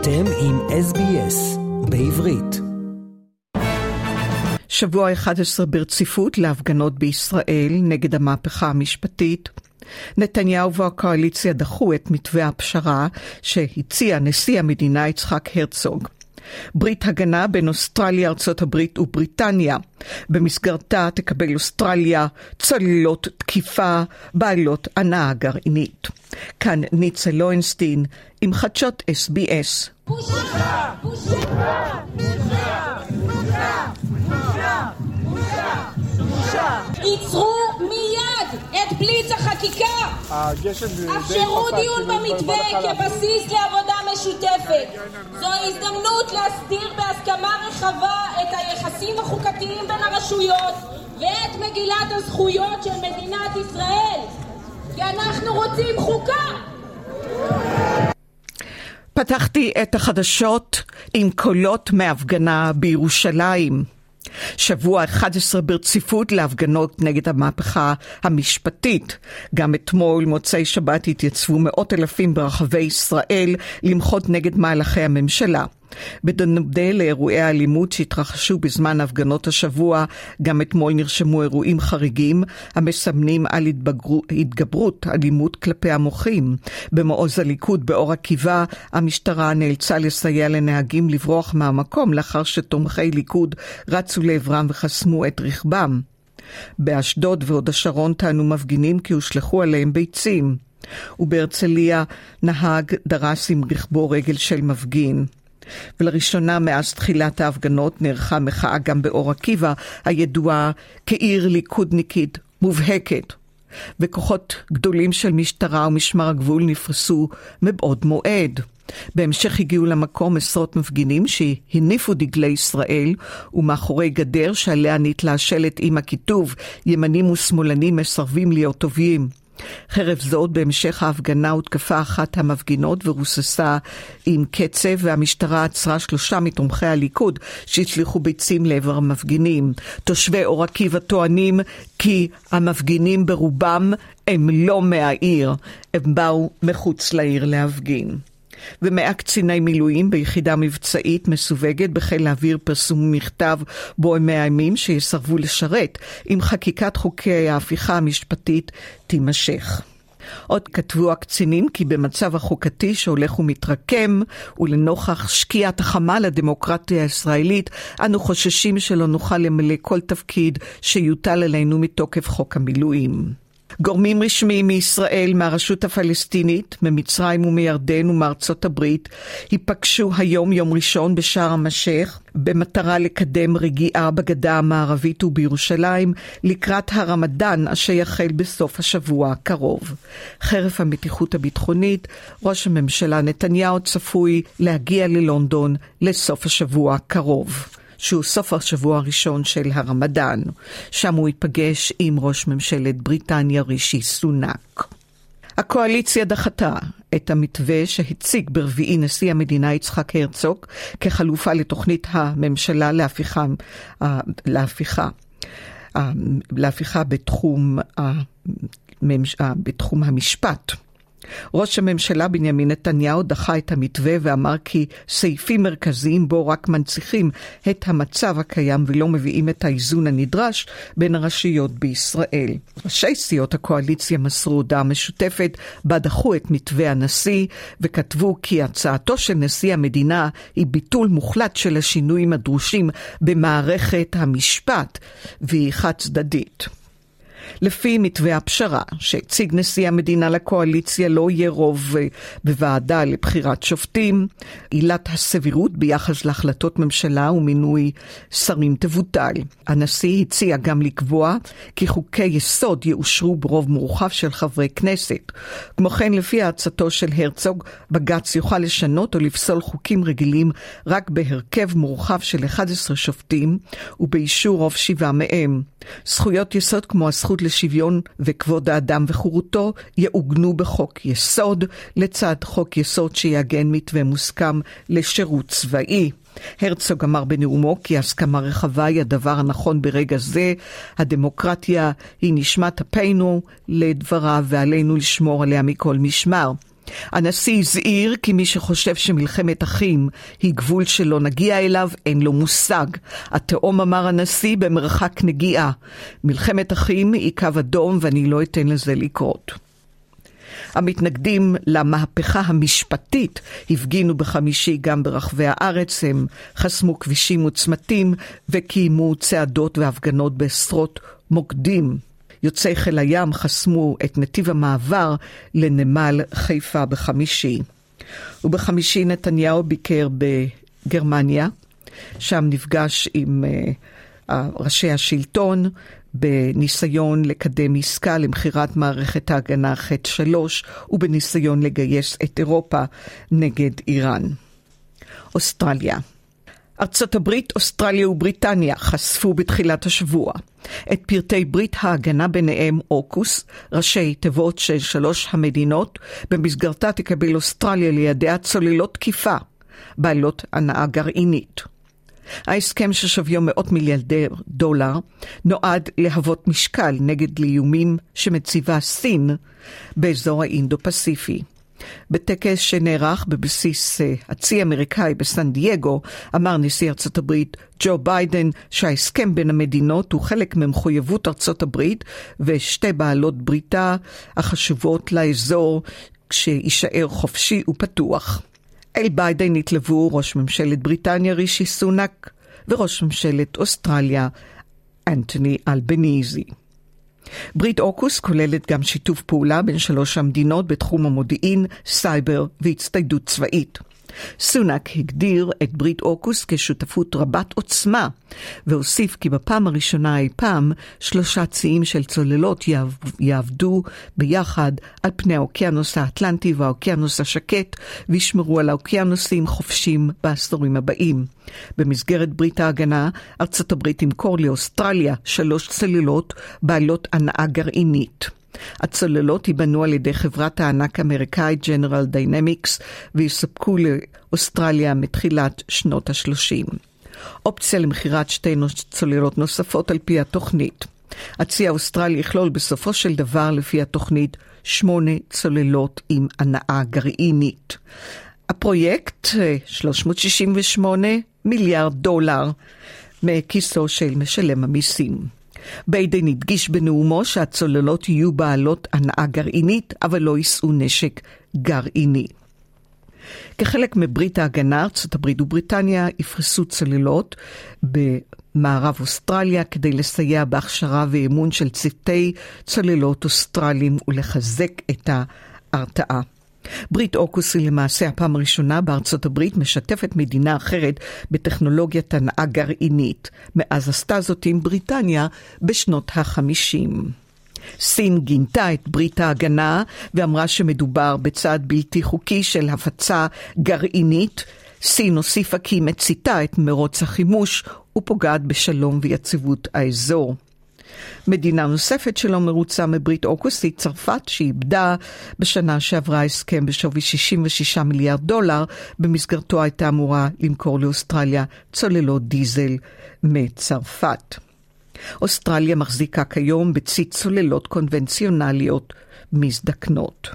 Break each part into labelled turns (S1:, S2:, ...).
S1: אתם עם SBS בעברית.
S2: שבוע 11 ברציפות להפגנות בישראל נגד המהפכה המשפטית. נתניהו והקואליציה דחו את מתווה הפשרה שהציע נשיא המדינה יצחק הרצוג. ברית הגנה בין אוסטרליה, ארצות הברית ובריטניה. במסגרתה תקבל אוסטרליה צוללות תקיפה בעלות הנאה גרעינית. כאן ניצה לוינסטין עם חדשות SBS. בושה! בושה!
S3: עצרו מיד את בליץ החקיקה! אפשרו דיון במתווה כבסיס לעבודה משותפת. זו הזדמנות להסדיר בהסכמה רחבה את היחסים החוקתיים בין הרשויות ואת מגילת הזכויות של מדינת ישראל. כי אנחנו רוצים חוקה!
S2: פתחתי את החדשות עם קולות מהפגנה בירושלים. שבוע 11 ברציפות להפגנות נגד המהפכה המשפטית. גם אתמול, מוצאי שבת, התייצבו מאות אלפים ברחבי ישראל למחות נגד מהלכי הממשלה. בדומה לאירועי האלימות שהתרחשו בזמן הפגנות השבוע, גם אתמול נרשמו אירועים חריגים המסמנים על התבגרו, התגברות אלימות כלפי המוחים. במעוז הליכוד באור עקיבא, המשטרה נאלצה לסייע לנהגים לברוח מהמקום לאחר שתומכי ליכוד רצו לעברם וחסמו את רכבם. באשדוד והוד השרון טענו מפגינים כי הושלכו עליהם ביצים. ובהרצליה נהג דרס עם רכבו רגל של מפגין. ולראשונה מאז תחילת ההפגנות נערכה מחאה גם באור עקיבא, הידועה כעיר ליכודניקית מובהקת. וכוחות גדולים של משטרה ומשמר הגבול נפרסו מבעוד מועד. בהמשך הגיעו למקום עשרות מפגינים שהניפו דגלי ישראל, ומאחורי גדר שעליה נתלה שלט עם הכיתוב ימנים ושמאלנים מסרבים להיות טובים. חרף זאת, בהמשך ההפגנה הותקפה אחת המפגינות ורוססה עם קצב, והמשטרה עצרה שלושה מתומכי הליכוד שהצליחו ביצים לעבר המפגינים. תושבי אור עקיבא טוענים כי המפגינים ברובם הם לא מהעיר, הם באו מחוץ לעיר להפגין. ומאה קציני מילואים ביחידה מבצעית מסווגת בחיל האוויר פרסמו מכתב בו הם מאיימים שיסרבו לשרת אם חקיקת חוקי ההפיכה המשפטית תימשך. עוד כתבו הקצינים כי במצב החוקתי שהולך ומתרקם, ולנוכח שקיעת החמה לדמוקרטיה הישראלית, אנו חוששים שלא נוכל למלא כל תפקיד שיוטל עלינו מתוקף חוק המילואים. גורמים רשמיים מישראל, מהרשות הפלסטינית, ממצרים ומירדן ומארצות הברית, ייפגשו היום, יום ראשון, בשער המשך, במטרה לקדם רגיעה בגדה המערבית ובירושלים, לקראת הרמדאן אשר יחל בסוף השבוע הקרוב. חרף המתיחות הביטחונית, ראש הממשלה נתניהו צפוי להגיע ללונדון לסוף השבוע הקרוב. שהוא סוף השבוע הראשון של הרמדאן. שם הוא ייפגש עם ראש ממשלת בריטניה רישי סונאק. הקואליציה דחתה את המתווה שהציג ברביעי נשיא המדינה יצחק הרצוג כחלופה לתוכנית הממשלה להפיכה, להפיכה, להפיכה בתחום, בתחום המשפט. ראש הממשלה בנימין נתניהו דחה את המתווה ואמר כי סעיפים מרכזיים בו רק מנציחים את המצב הקיים ולא מביאים את האיזון הנדרש בין הרשויות בישראל. ראשי סיעות הקואליציה מסרו הודעה משותפת בה דחו את מתווה הנשיא וכתבו כי הצעתו של נשיא המדינה היא ביטול מוחלט של השינויים הדרושים במערכת המשפט והיא חד צדדית. לפי מתווה הפשרה שהציג נשיא המדינה לקואליציה לא יהיה רוב אה, בוועדה לבחירת שופטים, עילת הסבירות ביחס להחלטות ממשלה ומינוי שרים תבוטל. הנשיא הציע גם לקבוע כי חוקי יסוד יאושרו ברוב מורחב של חברי כנסת. כמו כן, לפי הצעתו של הרצוג, בג"ץ יוכל לשנות או לפסול חוקים רגילים רק בהרכב מורחב של 11 שופטים ובאישור רוב שבעה מהם. זכויות יסוד כמו הזכות לשוויון וכבוד האדם וחירותו יעוגנו בחוק יסוד, לצד חוק יסוד שיעגן מתווה מוסכם לשירות צבאי. הרצוג אמר בנאומו כי הסכמה רחבה היא הדבר הנכון ברגע זה. הדמוקרטיה היא נשמת אפינו לדבריו ועלינו לשמור עליה מכל משמר. הנשיא הזהיר כי מי שחושב שמלחמת אחים היא גבול שלא נגיע אליו, אין לו מושג. התאום אמר הנשיא במרחק נגיעה. מלחמת אחים היא קו אדום ואני לא אתן לזה לקרות. המתנגדים למהפכה המשפטית הפגינו בחמישי גם ברחבי הארץ, הם חסמו כבישים וצמתים וקיימו צעדות והפגנות בעשרות מוקדים. יוצאי חיל הים חסמו את נתיב המעבר לנמל חיפה בחמישי. ובחמישי נתניהו ביקר בגרמניה, שם נפגש עם uh, ראשי השלטון בניסיון לקדם עסקה למכירת מערכת ההגנה ח' 3 ובניסיון לגייס את אירופה נגד איראן. אוסטרליה ארצות הברית, אוסטרליה ובריטניה חשפו בתחילת השבוע את פרטי ברית ההגנה ביניהם אוקוס, ראשי תיבות של שלוש המדינות, במסגרתה תקבל אוסטרליה לידיה צוללות תקיפה, בעלות הנאה גרעינית. ההסכם ששוויו מאות מיליארדי דולר נועד להוות משקל נגד לאיומים שמציבה סין באזור האינדו-פסיפי. בטקס שנערך בבסיס אה, הצי האמריקאי בסן דייגו, אמר נשיא ארצות הברית ג'ו ביידן שההסכם בין המדינות הוא חלק ממחויבות ארצות הברית ושתי בעלות בריתה החשובות לאזור כשיישאר חופשי ופתוח. אל ביידן התלוו ראש ממשלת בריטניה רישי סונאק וראש ממשלת אוסטרליה אנתוני אלבניזי. ברית אוקוס כוללת גם שיתוף פעולה בין שלוש המדינות בתחום המודיעין, סייבר והצטיידות צבאית. סונאק הגדיר את ברית אוקוס כשותפות רבת עוצמה, והוסיף כי בפעם הראשונה אי פעם שלושה ציים של צוללות יעבדו ביחד על פני האוקיינוס האטלנטי והאוקיינוס השקט, וישמרו על האוקיינוסים חופשים בעשורים הבאים. במסגרת ברית ההגנה, ארצות הברית תמכור לאוסטרליה שלוש צוללות בעלות הנעה גרעינית. הצוללות ייבנו על ידי חברת הענק האמריקאית ג'נרל דיינמיקס ויסופקו לאוסטרליה מתחילת שנות ה-30. אופציה למכירת שתי צוללות נוספות על פי התוכנית. הצי האוסטרלי יכלול בסופו של דבר, לפי התוכנית, שמונה צוללות עם הנעה גרעינית. הפרויקט, 368 מיליארד דולר מכיסו של משלם המיסים. ביידן הדגיש בנאומו שהצוללות יהיו בעלות הנאה גרעינית, אבל לא יישאו נשק גרעיני. כחלק מברית ההגנה, ארצות הברית ובריטניה יפרסו צוללות במערב אוסטרליה כדי לסייע בהכשרה ואימון של צוותי צוללות אוסטרליים ולחזק את ההרתעה. ברית אוקוס היא למעשה הפעם הראשונה בארצות הברית משתפת מדינה אחרת בטכנולוגיית הנאה גרעינית. מאז עשתה זאת עם בריטניה בשנות החמישים. סין גינתה את ברית ההגנה ואמרה שמדובר בצעד בלתי חוקי של הפצה גרעינית. סין הוסיפה כי היא מציתה את מרוץ החימוש ופוגעת בשלום ויציבות האזור. מדינה נוספת שלא מרוצה מברית אוקוס היא צרפת, שאיבדה בשנה שעברה הסכם בשווי 66 מיליארד דולר, במסגרתו הייתה אמורה למכור לאוסטרליה צוללות דיזל מצרפת. אוסטרליה מחזיקה כיום בצי צוללות קונבנציונליות מזדקנות.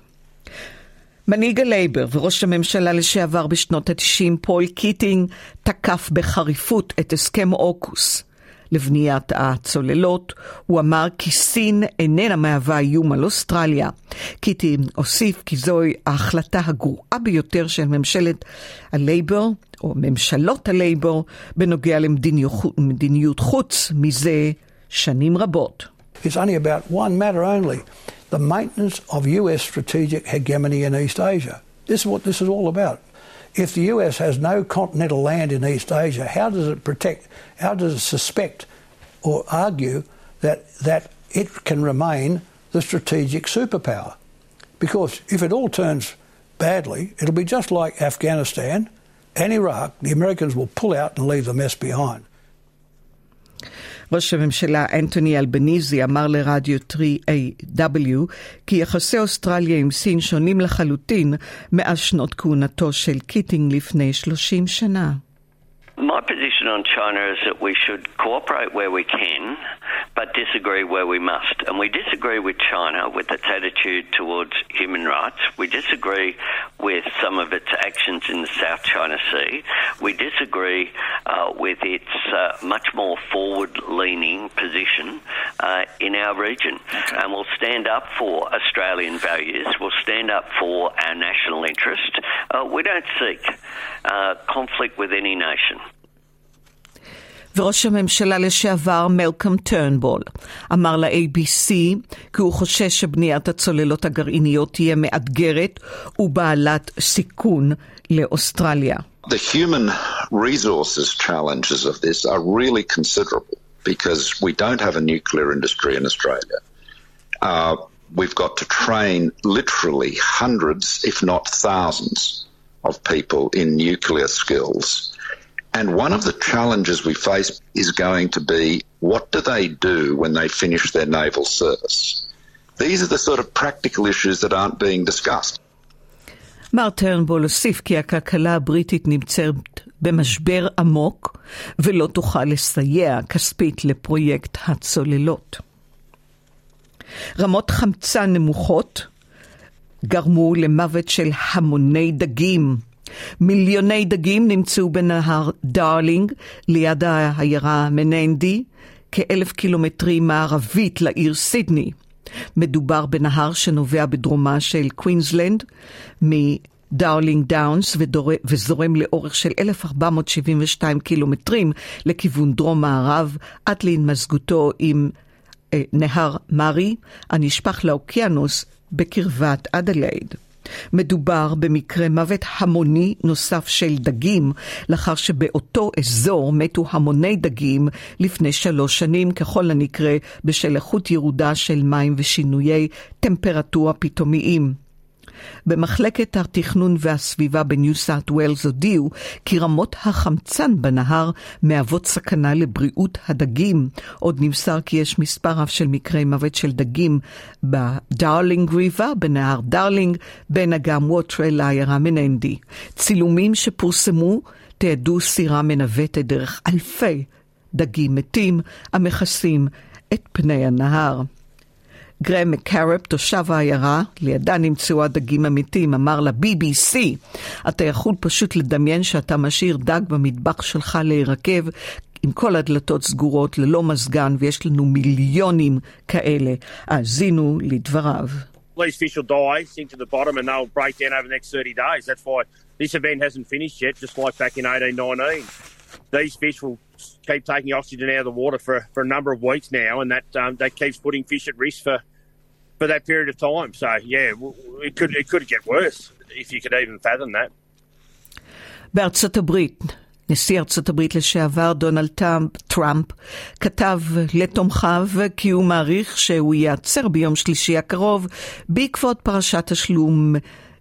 S2: מנהיג הלייבר וראש הממשלה לשעבר בשנות ה-90, פול קיטינג, תקף בחריפות את הסכם אוקוס. לבניית הצוללות. הוא אמר כי סין איננה מהווה איום על אוסטרליה. קיטינג הוסיף כי זוהי ההחלטה הגרועה ביותר של ממשלת הלייבר, או ממשלות הלייבר, בנוגע למדיניות חוץ מזה שנים רבות.
S4: It's only about one matter only, the maintenance of US strategic hegemony in East Asia. This is what this is all about. If the US has no continental land in East Asia, how does it protect, how does it suspect or argue that, that it can remain the strategic superpower? Because if it all turns badly, it'll be just like Afghanistan and Iraq. The Americans will pull out and leave the mess behind.
S2: ראש הממשלה אנטוני אלבניזי אמר לרדיו 3AW כי יחסי אוסטרליה עם סין שונים לחלוטין מאז שנות כהונתו של קיטינג לפני 30 שנה.
S5: My position on China is that we should cooperate where we can, but disagree where we must. And we disagree with China with its attitude towards human rights. We disagree with some of its actions in the South China Sea. We disagree uh, with its uh, much more forward leaning position uh, in our region. Okay. And we'll stand up for Australian values, we'll stand up for our national interest. Uh, we don't seek uh, conflict with any nation.
S2: וראש הממשלה לשעבר מלקום טרנבול אמר ל-ABC כי הוא חושש שבניית הצוללות הגרעיניות תהיה מאתגרת ובעלת סיכון לאוסטרליה.
S6: The human resources challenges of this are really considerable because we don't have a nuclear industry in Australia. Uh, we've got to train literally hundreds, if not thousands, of people in nuclear skills. And one of the challenges we face is going to be what do they do when they finish their naval service? These are the sort of practical issues that aren't being discussed.
S2: מר טרנבול הוסיף כי הכלכלה הבריטית נמצאת במשבר עמוק ולא תוכל לסייע כספית לפרויקט הצוללות. רמות חמצן נמוכות גרמו למוות של המוני דגים. מיליוני דגים נמצאו בנהר דארלינג ליד העיירה מנינדי, כאלף קילומטרים מערבית לעיר סידני. מדובר בנהר שנובע בדרומה של קווינסלנד, מדארלינג דאונס, וזורם לאורך של 1,472 קילומטרים לכיוון דרום-מערב, עד להתמזגותו עם אה, נהר מרי, הנשפך לאוקיינוס בקרבת אדלייד. מדובר במקרה מוות המוני נוסף של דגים, לאחר שבאותו אזור מתו המוני דגים לפני שלוש שנים, ככל הנקרא בשל איכות ירודה של מים ושינויי טמפרטורה פתאומיים. במחלקת התכנון והסביבה בניו סאט ווילס הודיעו כי רמות החמצן בנהר מהוות סכנה לבריאות הדגים. עוד נמסר כי יש מספר רב של מקרי מוות של דגים בדארלינג River, בנהר דארלינג, בין אגם ווטרל לעיירה מנינדי. צילומים שפורסמו תיעדו סירה מנווטת דרך אלפי דגים מתים המכסים את פני הנהר. גרם מקרפ, תושב העיירה, לידה נמצאו הדגים המתים, אמר ל-BBC, אתה יכול פשוט לדמיין שאתה משאיר דג במטבח שלך להירקב עם כל הדלתות סגורות, ללא מזגן, ויש לנו מיליונים כאלה. האזינו לדבריו.
S7: These fish will die, sink to the bottom, and they'll break down over the next 30 days. That's why this event hasn't finished yet, just like back in 1819. These fish will keep um, for that period of time. So yeah, it could it could get worse if you could even fathom that.
S2: בארצות הברית, נשיא ארצות הברית לשעבר דונלד טראמפ כתב לתומכיו כי הוא מעריך שהוא ייעצר ביום שלישי הקרוב בעקבות פרשת תשלום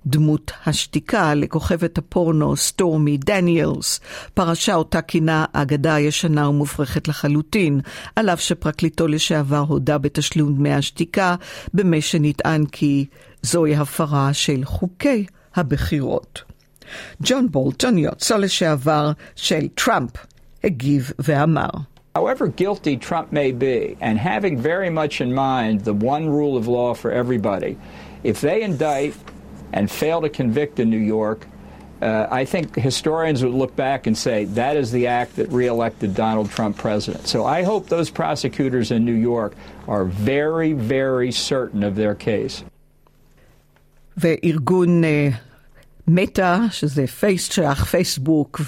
S2: דמי השתיקה לכוכבת הפורנו סטורמי דניאלס, פרשה אותה כינה אגדה ישנה ומופרכת לחלוטין, על אף שפרקליטו לשעבר הודה בתשלום דמי השתיקה, במה שנטען כי זוהי הפרה של חוקי הבחירות. ג'ון בולטון, יועצו לשעבר של טראמפ, הגיב ואמר
S8: However guilty Trump may be, and having very much in mind the one rule of law for everybody, if they indict and fail to convict in New York, uh, I think historians would look back and say that is the act that reelected Donald Trump president. So I hope those prosecutors in New York are very, very certain of their case.
S2: וארגון מטא, שזה פייס שייך פייסבוק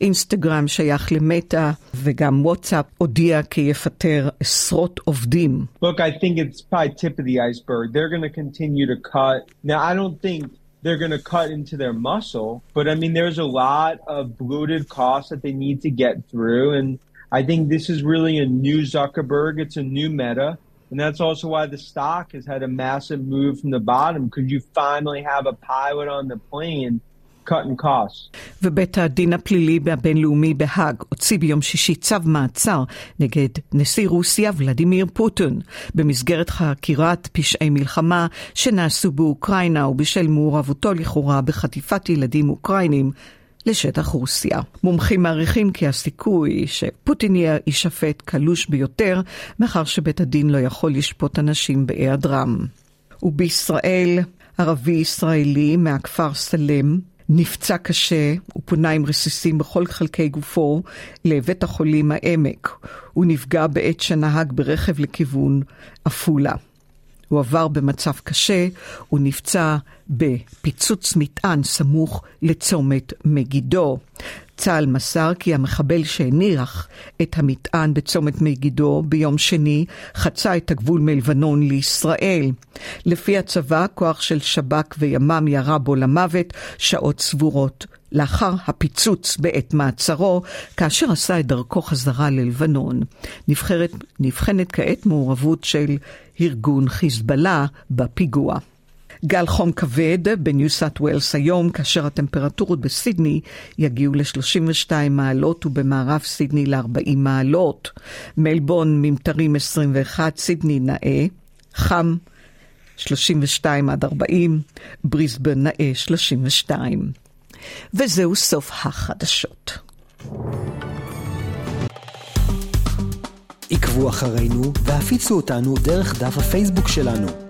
S2: ואינסטגרם שייך למטא, וגם וואטסאפ הודיע כי יפטר עשרות עובדים.
S9: Look, I think it's probably tip of the iceberg. They're going to continue to cut. Now, I don't think they're going to cut into their muscle, but I mean, there's a lot of bloated costs that they need to get through, and I think this is really a new Zuckerberg. It's a new meta. And that's also why the stock has had a massive move from the bottom because you finally have a pilot on the plane.
S2: ובית הדין הפלילי הבינלאומי בהאג הוציא ביום שישי צו מעצר נגד נשיא רוסיה ולדימיר פוטין במסגרת חקירת פשעי מלחמה שנעשו באוקראינה ובשל מעורבותו לכאורה בחטיפת ילדים אוקראינים לשטח רוסיה. מומחים מעריכים כי הסיכוי שפוטין יישפט קלוש ביותר, מאחר שבית הדין לא יכול לשפוט אנשים בהיעדרם. ובישראל, ערבי ישראלי מהכפר סלם, נפצע קשה ופונה עם רסיסים בכל חלקי גופו לבית החולים העמק. הוא נפגע בעת שנהג ברכב לכיוון עפולה. הוא עבר במצב קשה, הוא נפצע בפיצוץ מטען סמוך לצומת מגידו. צה"ל מסר כי המחבל שהניח את המטען בצומת מגידו ביום שני חצה את הגבול מלבנון לישראל. לפי הצבא, כוח של שב"כ וימ"מ ירה בו למוות שעות סבורות לאחר הפיצוץ בעת מעצרו, כאשר עשה את דרכו חזרה ללבנון. נבחרת, נבחנת כעת מעורבות של ארגון חיזבאללה בפיגוע. גל חום כבד בניו סאט ווילס היום, כאשר הטמפרטורות בסידני יגיעו ל-32 מעלות ובמערב סידני ל-40 מעלות. מלבון ממטרים 21, סידני נאה, חם 32 עד 40, בריסבן נאה 32. וזהו סוף החדשות.
S1: עקבו אחרינו והפיצו אותנו דרך דף הפייסבוק שלנו.